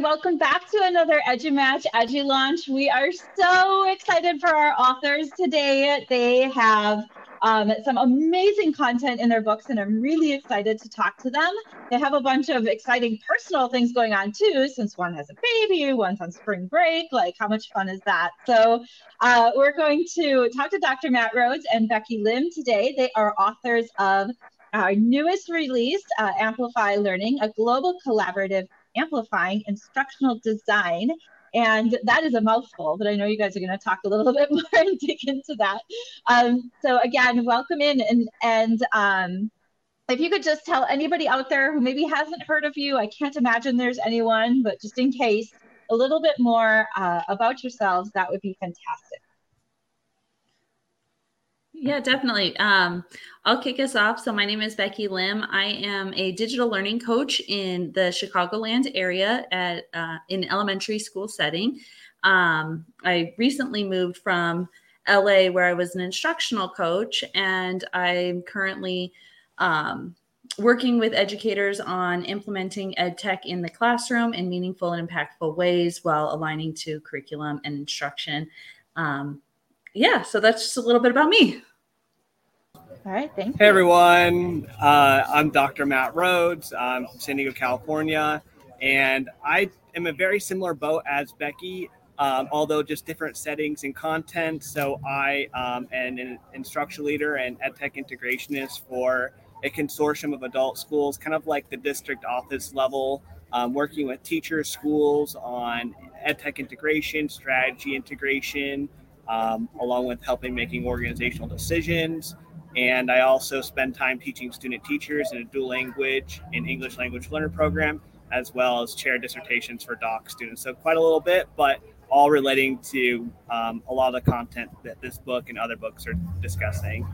Welcome back to another EduMatch EduLaunch. We are so excited for our authors today. They have um, some amazing content in their books, and I'm really excited to talk to them. They have a bunch of exciting personal things going on too, since one has a baby, one's on spring break. Like, how much fun is that? So, uh, we're going to talk to Dr. Matt Rhoads and Becky Lim today. They are authors of our newest release, uh, Amplify Learning, a global collaborative amplifying instructional design. And that is a mouthful, but I know you guys are going to talk a little bit more and dig into that. Um, so again, welcome in and and um, if you could just tell anybody out there who maybe hasn't heard of you, I can't imagine there's anyone, but just in case, a little bit more uh, about yourselves, that would be fantastic. Yeah, definitely. Um, I'll kick us off. So, my name is Becky Lim. I am a digital learning coach in the Chicagoland area at uh, in elementary school setting. Um, I recently moved from LA, where I was an instructional coach, and I'm currently um, working with educators on implementing ed tech in the classroom in meaningful and impactful ways while aligning to curriculum and instruction. Um, yeah, so that's just a little bit about me. All right, thank you. Hey everyone, uh, I'm Dr. Matt Rhoads. I'm from San Diego, California, and I am a very similar boat as Becky, um, although just different settings and content. So I um, am an instruction leader and EdTech integrationist for a consortium of adult schools, kind of like the district office level, um, working with teachers, schools on EdTech integration, strategy integration, um, along with helping making organizational decisions. And I also spend time teaching student teachers in a dual language and English language learner program, as well as chair dissertations for doc students. So quite a little bit, but all relating to um, a lot of the content that this book and other books are discussing.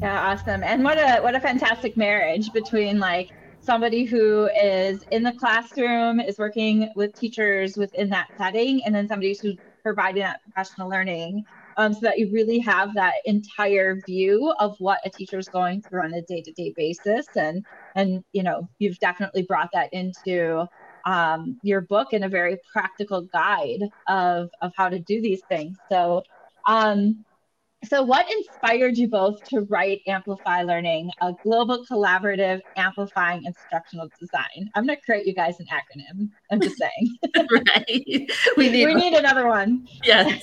Yeah, awesome. And what a what a fantastic marriage between like somebody who is in the classroom, is working with teachers within that setting, and then somebody who's providing that professional learning um, so that you really have that entire view of what a teacher is going through on a day-to-day basis. And and you know you've definitely brought that into um, your book in a very practical guide of of how to do these things. So um, so, what inspired you both to write Amplify Learning, a global collaborative amplifying instructional design? I'm going to create you guys an acronym. I'm just saying. right. We need we need another one. Yes.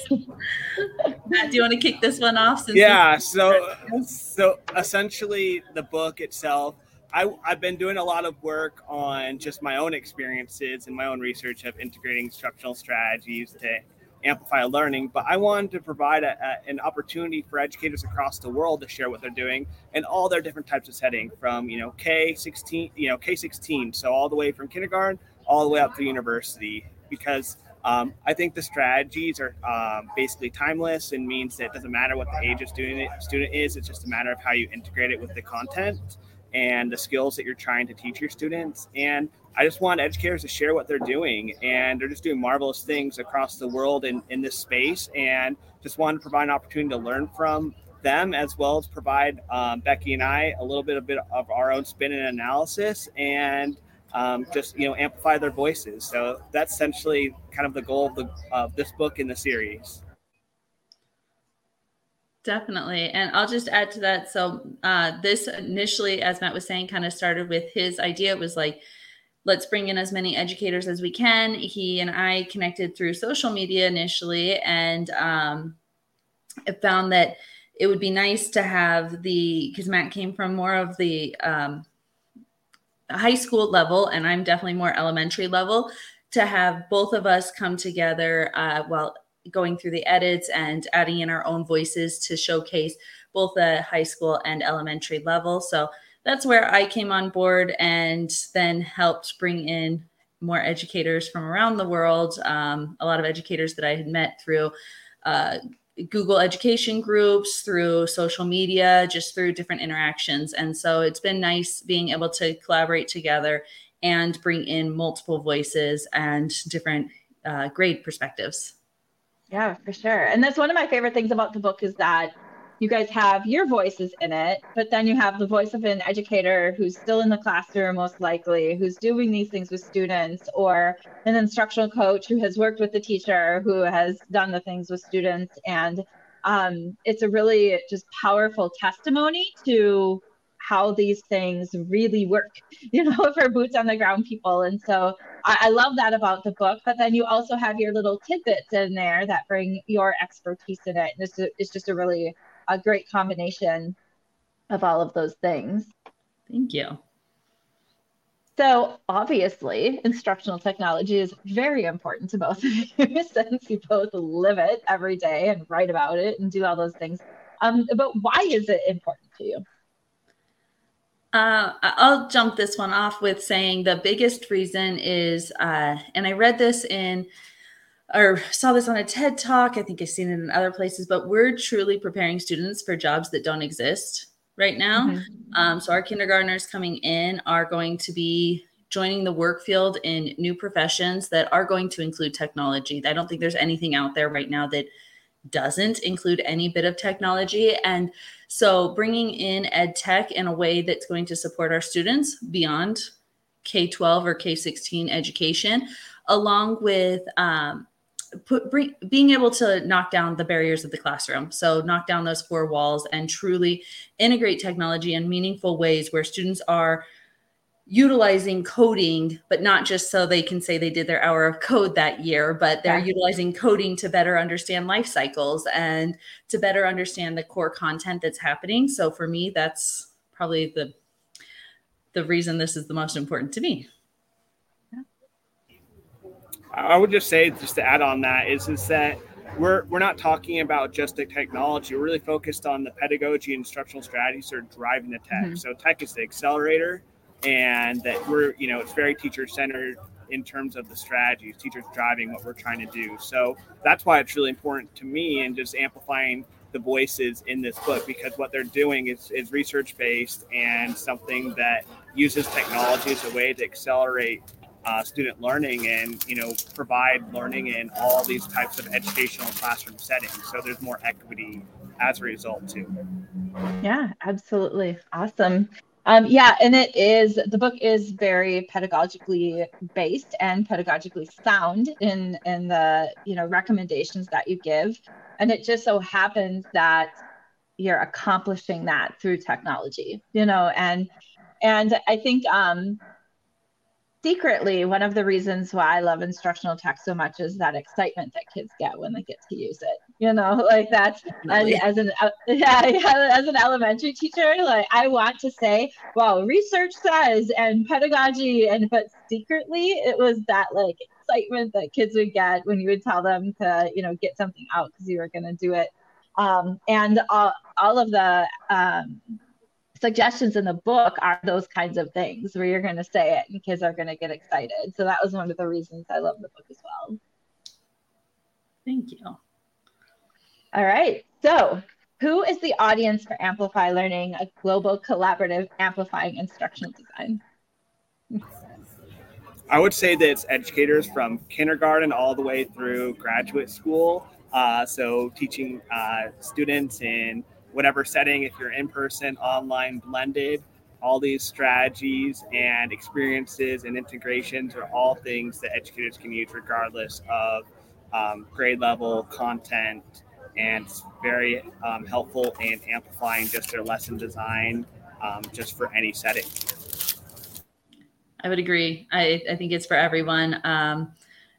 Matt, do you want to kick this one off? yeah. So, so essentially, the book itself. I, I've been doing a lot of work on just my own experiences and my own research of integrating instructional strategies to amplify learning but i wanted to provide a, a, an opportunity for educators across the world to share what they're doing in all their different types of setting from you know k16 you know k16 so all the way from kindergarten all the way up to university because um, I think the strategies are um, basically timeless and means that it doesn't matter what the age of student student is. It's just a matter of how you integrate it with the content and the skills that you're trying to teach your students. And I just want educators to share what they're doing, and they're just doing marvelous things across the world in, in this space. And just want to provide an opportunity to learn from them, as well as provide um, Becky and I a little bit, a bit of our own spin and analysis, and um, just you know amplify their voices. So that's essentially kind of the goal of, the, of this book in the series. Definitely. And I'll just add to that. So, uh, this initially, as Matt was saying, kind of started with his idea was like, let's bring in as many educators as we can. He and I connected through social media initially and um, found that it would be nice to have the, because Matt came from more of the um, high school level, and I'm definitely more elementary level, to have both of us come together uh, while going through the edits and adding in our own voices to showcase both the high school and elementary level. So that's where I came on board and then helped bring in more educators from around the world. Um, a lot of educators that I had met through uh, Google education groups, through social media, just through different interactions. And so it's been nice being able to collaborate together and bring in multiple voices and different uh, grade perspectives. Yeah, for sure. And that's one of my favorite things about the book is that you guys have your voices in it, but then you have the voice of an educator who's still in the classroom, most likely, who's doing these things with students, or an instructional coach who has worked with the teacher who has done the things with students. And um, it's a really just powerful testimony to how these things really work, you know, for boots on the ground people. And so I, I, love that about the book. But then you also have your little tidbits in there that bring your expertise in it. And it's, it's just a really a great combination of all of those things. Thank you. So obviously, instructional technology is very important to both of you since you both live it every day and write about it and do all those things. Um, but why is it important to you? Uh, I'll jump this one off with saying the biggest reason is, uh, and I read this in or saw this on a TED talk. I think I've seen it in other places, but we're truly preparing students for jobs that don't exist right now. Mm-hmm. Um, so our kindergartners coming in are going to be joining the work field in new professions that are going to include technology. I don't think there's anything out there right now that doesn't include any bit of technology. And so bringing in ed tech in a way that's going to support our students beyond K 12 or K 16 education, along with um, put bring, being able to knock down the barriers of the classroom. So knock down those four walls and truly integrate technology in meaningful ways where students are utilizing coding but not just so they can say they did their hour of code that year but they're yeah. utilizing coding to better understand life cycles and to better understand the core content that's happening. So for me that's probably the the reason this is the most important to me I would just say, just to add on that, is is that we're we're not talking about just the technology. We're really focused on the pedagogy and instructional strategies that are driving the tech. Mm-hmm. So tech is the accelerator, and that we're you know it's very teacher centered in terms of the strategies, teachers driving what we're trying to do. So that's why it's really important to me and just amplifying the voices in this book because what they're doing is, is research based and something that uses technology as a way to accelerate uh, student learning and you know provide learning in all these types of educational classroom settings. So there's more equity as a result too. Yeah absolutely. Awesome. Um, yeah and it is the book is very pedagogically based and pedagogically sound in in the you know recommendations that you give. And it just so happens that you're accomplishing that through technology you know and and i think um secretly one of the reasons why I love instructional tech so much is that excitement that kids get when they get to use it. You know, like that's really? as an uh, yeah, yeah, as an elementary teacher, like I want to say, well, research says and pedagogy and but secretly it was that like excitement that kids would get when you would tell them to, you know, get something out because you were going to do it. Um, and all, all of the um, suggestions in the book are those kinds of things where you're going to say it and kids are going to get excited. So that was one of the reasons I love the book as well. Thank you. All right. So, who is the audience for Amplify Learning, a global collaborative amplifying instructional design? I would say that it's educators from kindergarten all the way through graduate school. Uh, so, teaching uh, students in whatever setting, if you're in person, online, blended, all these strategies and experiences and integrations are all things that educators can use regardless of um, grade level content and it's very um, helpful in amplifying just their lesson design um, just for any setting. I would agree. I, I think it's for everyone. Um,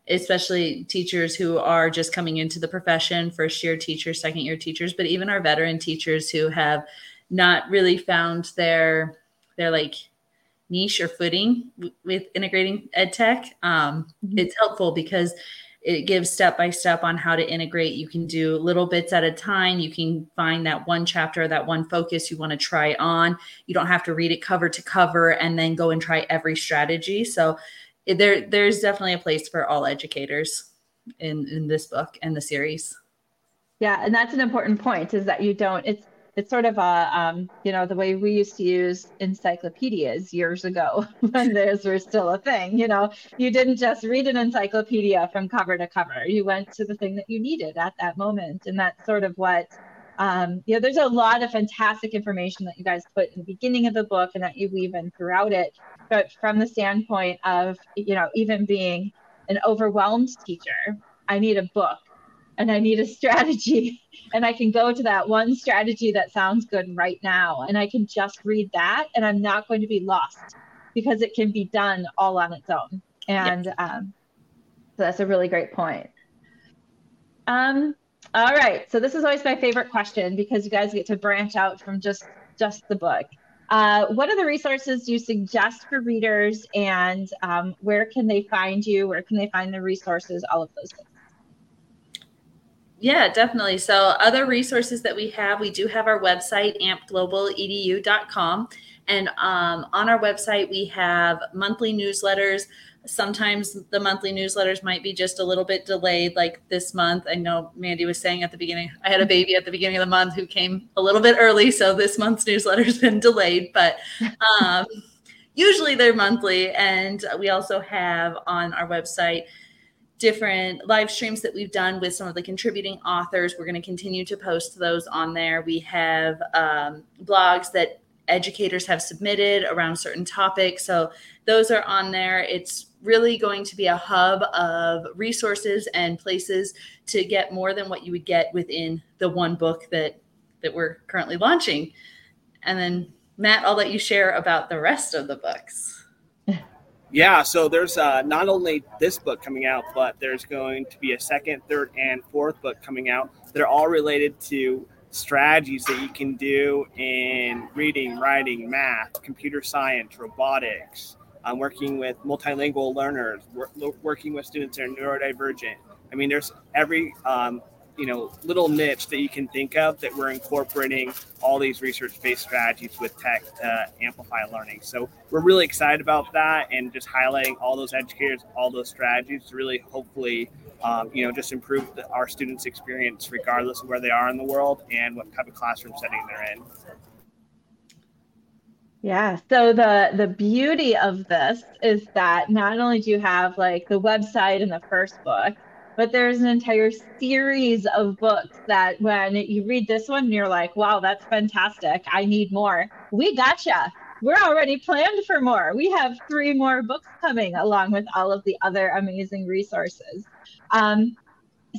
especially teachers who are just coming into the profession, first year teachers, second year teachers, but even our veteran teachers who have not really found their their like niche or footing with integrating ed tech. Um, mm-hmm. It's helpful because it gives step by step on how to integrate. You can do little bits at a time. You can find that one chapter, that one focus you want to try on. You don't have to read it cover to cover and then go and try every strategy. So there there's definitely a place for all educators in in this book and the series. Yeah and that's an important point is that you don't it's it's sort of a um, you know the way we used to use encyclopedias years ago when those were still a thing you know? You didn't just read an encyclopedia from cover to cover. You went to the thing that you needed at that moment and that's sort of what Um, you know, there's a lot of fantastic information that you guys put in the beginning of the book and that you weave in throughout it. But from the standpoint of, you know, even being an overwhelmed teacher, I need a book and I need a strategy. And I can go to that one strategy that sounds good right now. And I can just read that and I'm not going to be lost because it can be done all on its own. And yep. um, so that's a really great point. Um, all right. So this is always my favorite question because you guys get to branch out from just just the book. Uh, what are the resources you suggest for readers, and um, where can they find you? Where can they find the resources? All of those things. Yeah, definitely. So, other resources that we have, we do have our website, ampglobaledu.com. And um, on our website, we have monthly newsletters. Sometimes the monthly newsletters might be just a little bit delayed, like this month. I know Mandy was saying at the beginning, I had a baby at the beginning of the month who came a little bit early. So this month's newsletter has been delayed, but um, usually they're monthly. And we also have on our website, different live streams that we've done with some of the contributing authors. We're going to continue to post those on there. We have um, blogs that educators have submitted around certain topics. So those are on there. It's really going to be a hub of resources and places to get more than what you would get within the one book that that we're currently launching. And then Matt, I'll let you share about the rest of the books. Yeah, so there's uh, not only this book coming out, but there's going to be a second, third, and fourth book coming out that are all related to strategies that you can do in reading, writing, math, computer science, robotics, um, working with multilingual learners, work, working with students that are neurodivergent. I mean, there's every um, you know little niche that you can think of that we're incorporating all these research-based strategies with tech to amplify learning so we're really excited about that and just highlighting all those educators all those strategies to really hopefully um, you know just improve the, our students experience regardless of where they are in the world and what type of classroom setting they're in yeah. So the the beauty of this is that not only do you have like the website and the first book, but there's an entire series of books that when you read this one, you're like, wow, that's fantastic. I need more. We gotcha. We're already planned for more. We have three more books coming along with all of the other amazing resources. Um,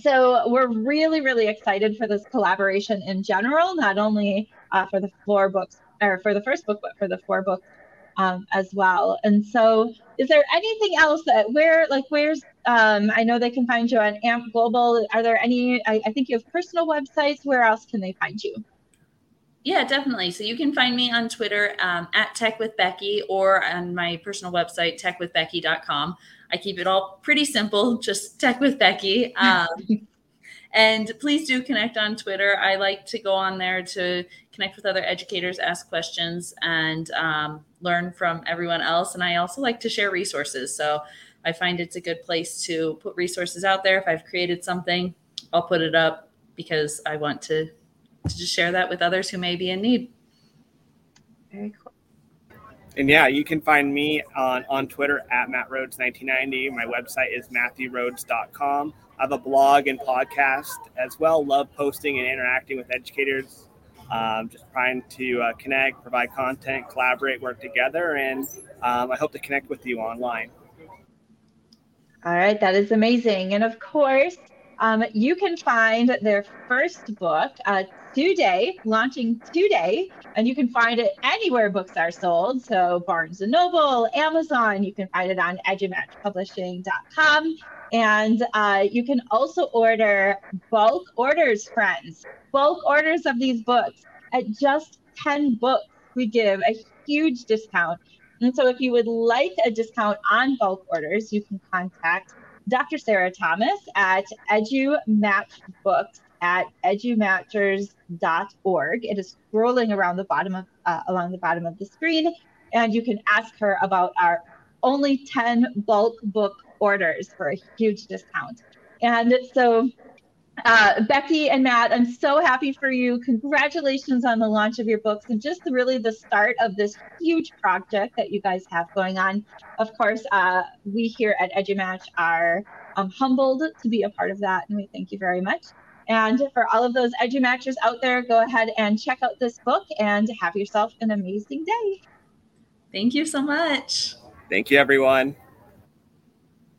so we're really, really excited for this collaboration in general, not only uh, for the four books or for the first book, but for the four books um, as well. And so, is there anything else that where, like, where's, um, I know they can find you on AMP Global. Are there any, I, I think you have personal websites. Where else can they find you? Yeah, definitely. So you can find me on Twitter um, at Tech with Becky or on my personal website, techwithbecky.com. I keep it all pretty simple, just Tech with Becky. Um, and please do connect on Twitter. I like to go on there to connect with other educators, ask questions, and um, learn from everyone else. And I also like to share resources. So I find it's a good place to put resources out there. If I've created something, I'll put it up because I want to, to just share that with others who may be in need. Very cool. And yeah, you can find me on, on Twitter at Matt Rhoads 1990. My website is matthewrhoads.com. I have a blog and podcast as well. Love posting and interacting with educators um, just trying to uh, connect, provide content, collaborate, work together, and um, I hope to connect with you online. All right, that is amazing. And of course, um, you can find their first book uh, today, launching today, and you can find it anywhere books are sold. So Barnes and Noble, Amazon, you can find it on edumatchpublishing.com. And uh, you can also order bulk orders, friends bulk orders of these books at just 10 books, we give a huge discount. And so if you would like a discount on bulk orders, you can contact Dr. Sarah Thomas at EduMatchBooks at edumatchers.org. It is scrolling around the bottom of uh, along the bottom of the screen, and you can ask her about our only 10 bulk book orders for a huge discount. And so uh, Becky and Matt, I'm so happy for you. Congratulations on the launch of your books and just really the start of this huge project that you guys have going on. Of course, uh, we here at EduMatch are um, humbled to be a part of that, and we thank you very much. And for all of those EduMatchers out there, go ahead and check out this book and have yourself an amazing day. Thank you so much. Thank you, everyone.